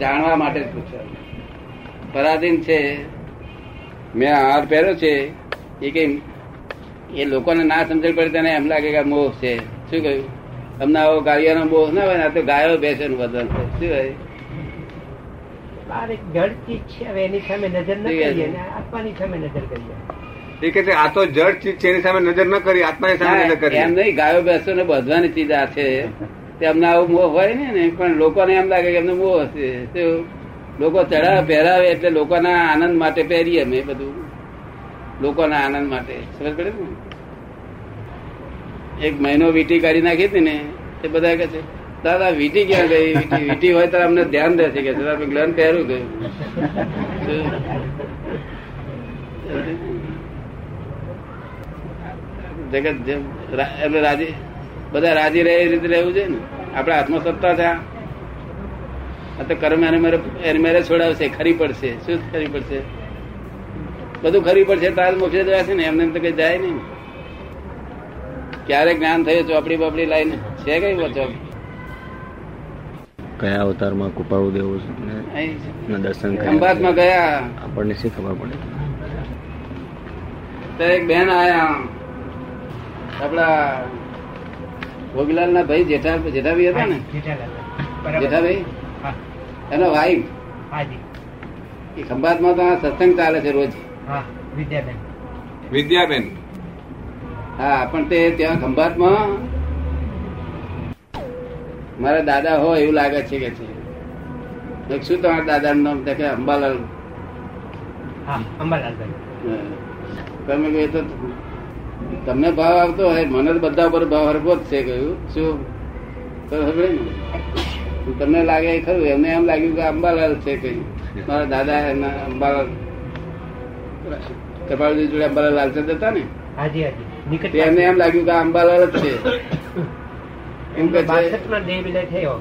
જાણવા માટે જ પરાધીન છે મેં હાર પહેર્યો છે એ કઈ એ લોકોને ના સમજણ પડે તેને એમ લાગે કે આ મોહ છે. શું કહ્યું? અમને આવો ગાળિયાનો મોહ ના હોય ને આ તો ગાયો બેસે ને વધન છે. શું હોય બહાર ચીજ છે એની સામે નજર ન કરીએ આત્માની સામે નજર કરીએ. એ કે છે આ તો જડ ચીજ છે એની સામે નજર ન કરી આત્માની સામે નજર કરી. એમ નહીં ગાયો બેસો ને બધવાની ચીજ આ છે. તે અમને આવું મોહ હોય ને પણ લોકોને એમ લાગે કે એમને મોહ હશે. શું? લોકો ચડાવે પહેરાવે એટલે લોકોના આનંદ માટે પહેરીએ અમે બધું. લોકોના આનંદ માટે. સમજ પડે ને? એક મહિનો વીટી કાઢી નાખી હતી ને, એ બધા કહે છે, દાદા, વીટી ક્યાં ગઈ? વીટી વીટી હોય તો અમને ધ્યાન રહેશે કે આપણે ગ્લન પહેરું ગયું. જગત જેમ એટલે રાજી બધા રાજી રહે એ રીતે રહેવું છે ને? આપણા હાથમાં સત્તા થયા આ. તો કર્મ એને મેરે એને મેરે છોડાવશે ખરી પડશે. શું ખરી પડશે? બધું ખરી પડશે તાર મોક્ષે જવા છે ને? એમને એમ તો કઈ જાય નહીં ક્યારે જ્ઞાન થયું ચોપડી બાપડી લાઈને? છે કઈ વચો કયા અવતારમાં કૃપાળુ દેવો છે? દર્શન ખંભાતમાં ગયા. આપણને શી ખબર પડે? તો એક બેન આયા. આપડા ભોગીલાલ ના ભાઈ જેઠા જેઠાભાઈ હતા ને. જેઠાભાઈ? હા. એનો વાઈફ એ ખંભાતમાં તો સત્સંગ ચાલે છે રોજ. હા વિદ્યાબેન. વિદ્યાબેન. હા પણ તે ત્યાં ખંભાતમાં મારા દાદા હોય એવું લાગે છે કે છે. શું તમારા દાદાનું નામ? તો કે અંબાલાલ. અંબાલાલ તમે કહ્યું તો તમને ભાવ આવતો હોય મને તો બધા ઉપર ભાવ હરકો જ છે કહ્યું. શું? તો ખબર ને? તમને લાગે એ ખરું એમને એમ લાગ્યું કે અંબાલાલ છે કહ્યું મારા દાદા એના અંબાલાલ. કપાળજી જોડે અંબાલાલ લાલચંદ હતા ને? એમને એમ લાગ્યું કે આ અંબાલાલ જ છે. એમ કે છે? બાસઠમાં થયો.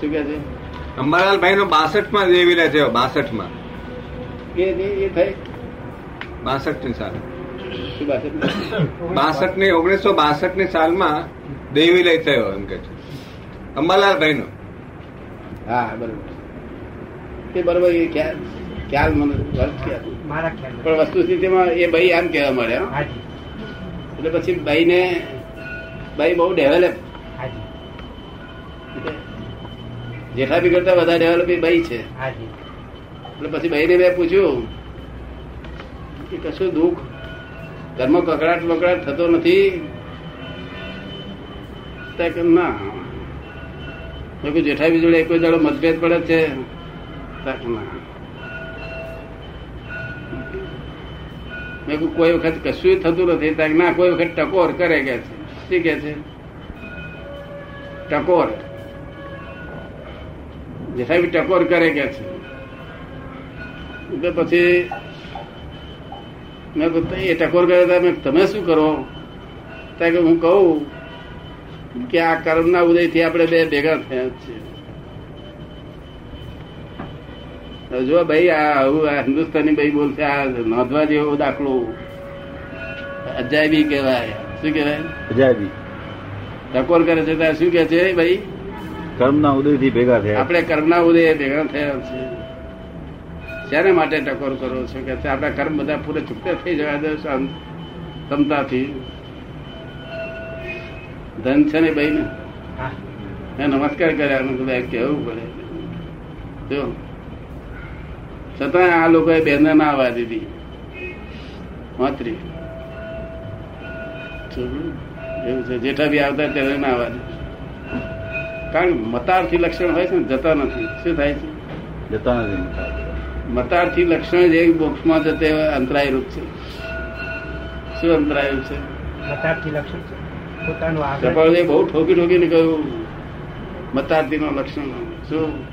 શું કે છે? અંબાલાલ ભાઈ નો બાસઠમાં દેહ વિલય થયો બાસઠમાં એ થઈ. બાસઠની છે? બાસઠ ને ઓગણીસો બાસઠની સાલમાં દેવી લઈ થયો એમ કે છે. અંબાલાલ ભાઈ નો હા બરોબર. એ બરોબર એ ખ્યાલ ખ્યાલ મને પણ વસ્તુ સ્થિતિમાં એ ભાઈ આમ કહેવા મળે એટલે પછી ભાઈ ને ભાઈ બહુ ડેવલપ જેઠા બી કરતા વધારે ડેવલપ એ ભાઈ છે. હાજી. એટલે પછી ભાઈને મેં પૂછ્યું કે કશું દુઃખ ઘરમાં કકડાટ બકડાટ થતો નથી. ના. મેં જેઠા જેઠાભી જોડે કોઈ દાડો મતભેદ પડે છે. મેં કોઈ વખત કશું થતું નથી. ત્યાં ના, કોઈ વખત ટકોર કરે કે છે. શું કે છે? ટકોર. જેઠાભી ટકોર કરે કે છે. પછી મેં એ ટકોર કર્યો હતા મેં તમે શું કરો? કે હું કહું કે આ કર્મના ઉદયથી આપણે બે ભેગા થયા છીએ. જો ભાઈ આ આવું આ હિન્દુસ્તાની ભાઈ બોલશે આ નોંધવા જેવો દાખલો અજાયબી કહેવાય. શું કહેવાય? અજાયબી. ટકોર કરે છે ત્યારે શું કે છે ભાઈ? કર્મના ઉદયથી ભેગા થયા. આપણે કર્મના ઉદય ભેગા થયા છે શેના માટે ટકોર કરો છો કે આપણા કર્મ બધા પૂરે ચૂકતા થઈ જવા દો ક્ષમતાથી ધન છે ને ભાઈ ને મેં નમસ્કાર કર્યા આ કહેવું પડે. જો. છતાં આ લોકોએ બેન ના આવવા દીધી. માત્રી. એવું છે. જેઠા બી આવતા ત્યારે ના આવવા દીધી. કારણ મતારથી લક્ષણ હોય છે ને જતા નથી. શું થાય છે? જતા નથી. મતારથી લક્ષણ જે બોક્સમાં જતે અંતરાય રૂપ છે. શું અંતરાય રૂપ છે? મતાર્થી લક્ષણ છે. પોતાનું આગળ. બહુ ઠોકી ઠોકીને કહ્યું મતાર્થી નો લક્ષણ શું?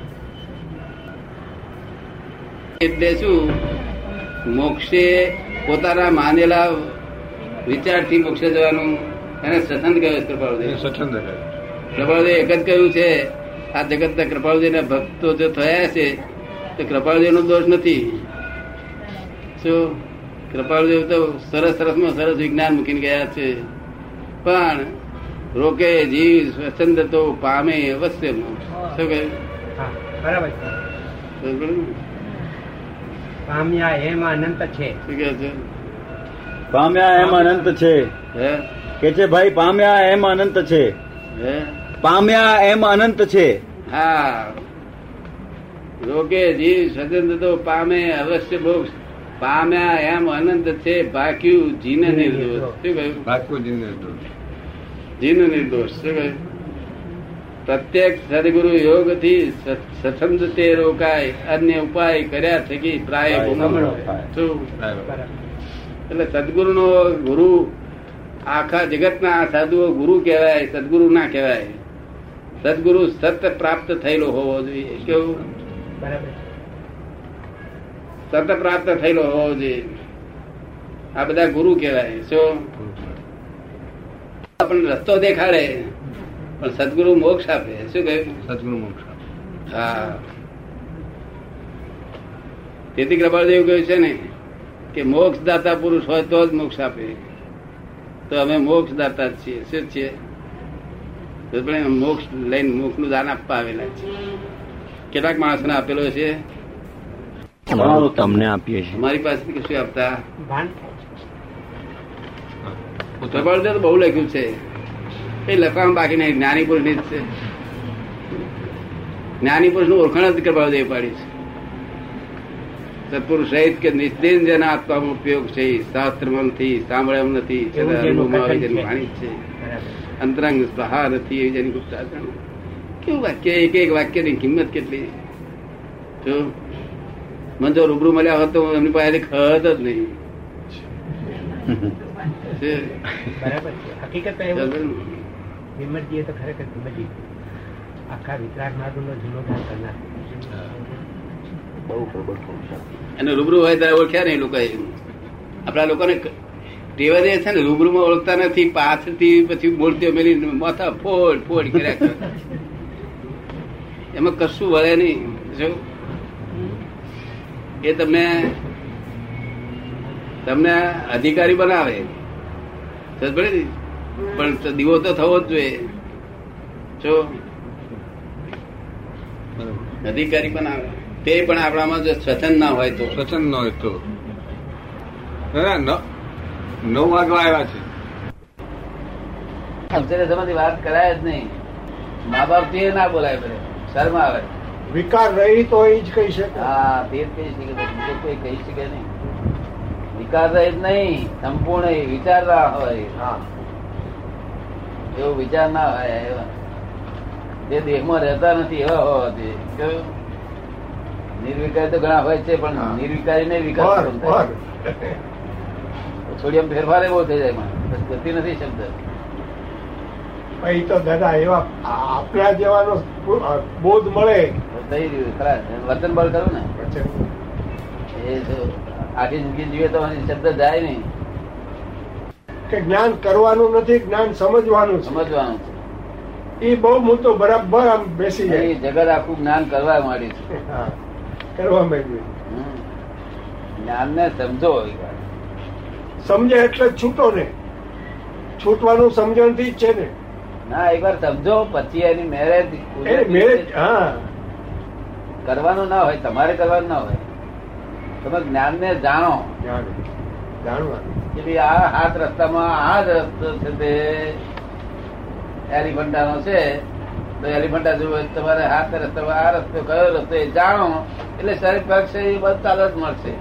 એટલે શું? મોક્ષે પોતાના માનેલા વિચારથી મોક્ષે જવાનું. એને સથન કહ્યું છે કૃપાળુદેવ સ્વચ્છંદ કૃપાળુદેવ એક જ કહ્યું છે આ જગતના કૃપાળુદેવના ભક્તો જો થયા છે તો કૃપાળુદેવનો દોષ નથી. શું? કૃપાળુદેવ તો સરસ સરસમાં સરસ વિજ્ઞાન મૂકીને ગયા છે. પણ રોકે જીવ સ્વચ્છંદ તો પામે અવશ્ય. શું કહ્યું? બરાબર ને? પામ્યા એમ અનંત છે. શું કે છે? પામ્યા એમ અનંત છે. હે? કે છે ભાઈ પામ્યા એમ અનંત છે. હે? પામ્યા એમ અનંત છે. હા. રોકે જીવ સ્વતંત્ર તો પામે અવશ્ય ભોગ પામ્યા એમ અનંત છે ભાગ્યું જીન નિર્દોષ. શું કહ્યું? ભાગ્યું જીન નિર્દોષ. જીન નિર્દોષ. શું કહ્યું? પ્રત્યેક સદગુરુ યોગથી સત્સંગ તે રોકાય અન્ય ઉપાય કર્યા થકી પ્રાય એટલે સદગુરુ નો ગુરુ આખા જગત ના સાધુઓ ગુરુ કહેવાય સદગુરુ ના કહેવાય. સદગુરુ સત પ્રાપ્ત થયેલો હોવો જોઈએ. કેવું બરાબર. સત્ય પ્રાપ્ત થયેલો હોવો જોઈએ. આ બધા ગુરુ કહેવાય શું? આપણને રસ્તો દેખાડે પણ સદગુરુ મોક્ષ આપે શું કહ્યું? સદગુરુ મોક્ષ હા. તેથી કૃપાળદેવ કહ્યું છે ને કે મોક્ષ દાતા પુરુષ હોય તો જ મોક્ષ આપે. તો અમે મોક્ષ દાતા જ છીએ. શું છીએ? પણ મોક્ષ લઈને મોક્ષનું દાન આપવા આવેલા છે કેટલાક માણસોને આપેલો છે? તમને આપીએ છીએ. અમારી પાસે કશું આપતા? ભાન. તો બહુ લખ્યું છે. એ લખવાનું બાકી નહીં જ્ઞાની પુરુષની જ છે. જ્ઞાની પુરુષનું ઓળખાણ જ કૃપાળદેવ પાડી છે. સત્પુરુષ સહિત કે નિસ્તેન જેના આત્મામાં ઉપયોગ છે શાસ્ત્ર નથી સાંભળ્યા નથી છતાં અનુભવમાં આવે જેની વાણી છે. અંતરંગ સહા નથી એવી જેની ગુપ્તા કેવું વાક્ય એક એક વાક્યની કિંમત કેટલી? જો મને જો રૂબરૂ મળ્યા હોત તો એમની પાસે ખત જ નહીં. અને રૂબરૂ હોય ત્યારે ઓળખ્યા નહીં લોકો આપણા લોકોને ટેવા દે છે ને રૂબરૂમાં ઓળખતા નથી પાછળથી પછી મૂર્તિઓ મેલી માથા ફોડ ફોડ કર્યા કરે. એમાં કશું વળે નહીં. જો એ તમને તમને અધિકારી બનાવે? પણ તો દીવો તો થવો જ જોઈએ. જો. અધિકારી બનાવે. તે પણ આપણામાં જો સ્વચન ના હોય તો. સ્વચન ન હોય તો. નવ વાગવા આવ્યા છે. અત્યારે તમારી વાત કરાય જ નહીં. મા બાપથી ના બોલાય બધે શરમ આવે. વિકાર રહી તો એ જ કહી શકે. હા તે જ કહી શકે બીજો કોઈ કહી શકે નહીં. વિકાર રહિત નહીં સંપૂર્ણ વિચાર ના હોય. એવો વિચાર ના હોય એવા. જે દેહમાં રહેતા નથી એવા હોવા તે? નિર્વિકારી તો ઘણા હોય છે પણ નિર્વિકારી ને વિકાર? થોડી આમ ફેરફાર એવો થઈ જાય એમાં. ગતિ નથી શબ્દ. પછી તો દાદા એવા આપણા જેવાનો બોધ મળે. થઈ રહ્યું ખરા. વર્તન બળ કરું ને? એ તો આખી જિંદગી જીવે તો શબ્દ જાય નહીં. કે જ્ઞાન કરવાનું નથી જ્ઞાન સમજવાનું છે. સમજવાનું એ બહુ મોટો બરાબર આમ બેસી છે એ જાય જગત આખું જ્ઞાન કરવા માંડ્યું છે. કરવા માંડ્યું હમ. જ્ઞાનને સમજો. સમજે એટલે છૂટો ને. છૂટવાનું સમજણથી જ છે ને. ના એકવાર સમજો પછી એની મેરેજ મેરેજ હા. કરવાનું ના હોય તમારે કરવાનું ના હોય. તમે જ્ઞાન ને જાણો. કે આ હાથ રસ્તામાં આ જ રસ્તો છે તે. એલિફન્ટાનો છે. તો એલિફન્ટા જેવું તમારે હાથ રસ્તામાં આ રસ્તો કયો રસ્તો એ જાણો એટલે શરીર પક્ષ એ બધું ચાલુ જ મળશે.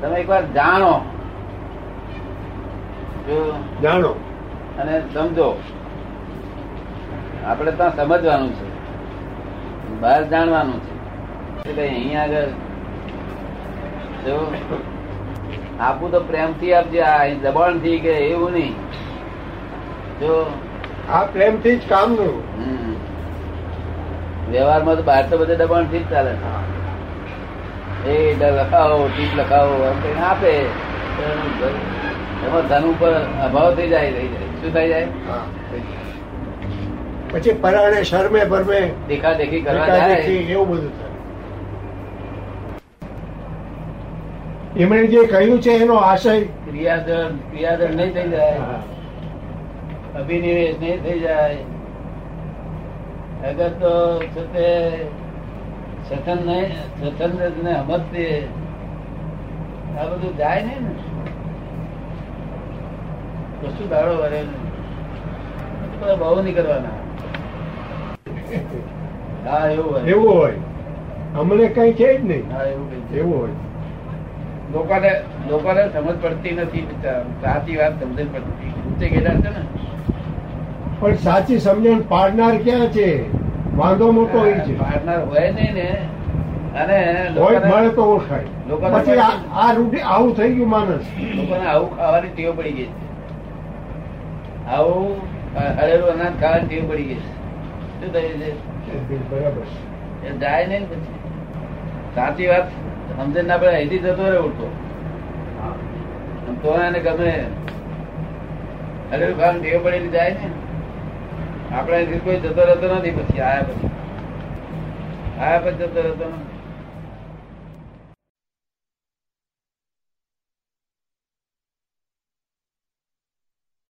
તમે એકવાર જાણો. જો જાણો. અને સમજો આપણે ત્યાં સમજવાનું છે. બહાર જાણવાનું છે. એટલે અહીંયા આગળ જો આપું તો પ્રેમથી આપજે આ અહીં દબાણથી કે એવું નહીં. જો આ પ્રેમથી જ કામનું હમ. વ્યવહારમાં તો બહાર તો બધે દબાણથી જ ચાલે એ લખાવો ટીપ લખાવો એમ કઈ આપે. એમાં ધન ઉપર અભાવ થઈ જાય થઈ જાય. શું થઈ જાય? પછી પરાણે શરમે ભરમે દેખા દેખી કરવા જાય. એવું બધું થાય. એમણે જે કહ્યું છે એનો આશય ક્રિયાદળ ક્રિયાદળ નહીં થઈ જાય. અભિનિવેશ નહીં થઈ જાય. અગર તો છતે તે નહીં ને સત્સંગ ને સમજતી આ બધું જાય નહીં ને. કશું દાડો વરે. નહીં બહુ નહીં કરવાના હા એવું હોય. એવું હોય. અમને કઈ છે જ નહીં. હા એવું કઈ એવું હોય. લોકોને લોકોને સમજ પડતી નથી સાચી વાત સમજ પડતી. ઊંચે ગયેલા છે ને. પણ સાચી સમજણ પાડનાર ક્યાં છે? વાંધો મોટો એ છે. પાડનાર હોય નહીં ને. અને હોય મળે તો ઓળખાય. લોકો પછી આ રૂઢી આવું થઈ ગયું માણસ લોકોને આવું ખાવાની ટેવ પડી ગઈ છે. આવું હળેલું અનાજ ખાવાની ટેવ પડી ગઈ શું થયું છે? બરાબર એ જાય નહીં પછી. સાચી વાત સમજે ના પડે અહીંથી જતો રહે ઉઠતો તો એને ગમે. હળેલું ખાવાની ટેવ પડેલી જાય ને. આપણે કોઈ જતો રહેતો નથી પછી આયા પછી. આયા પછી જતો રહેતો નથી.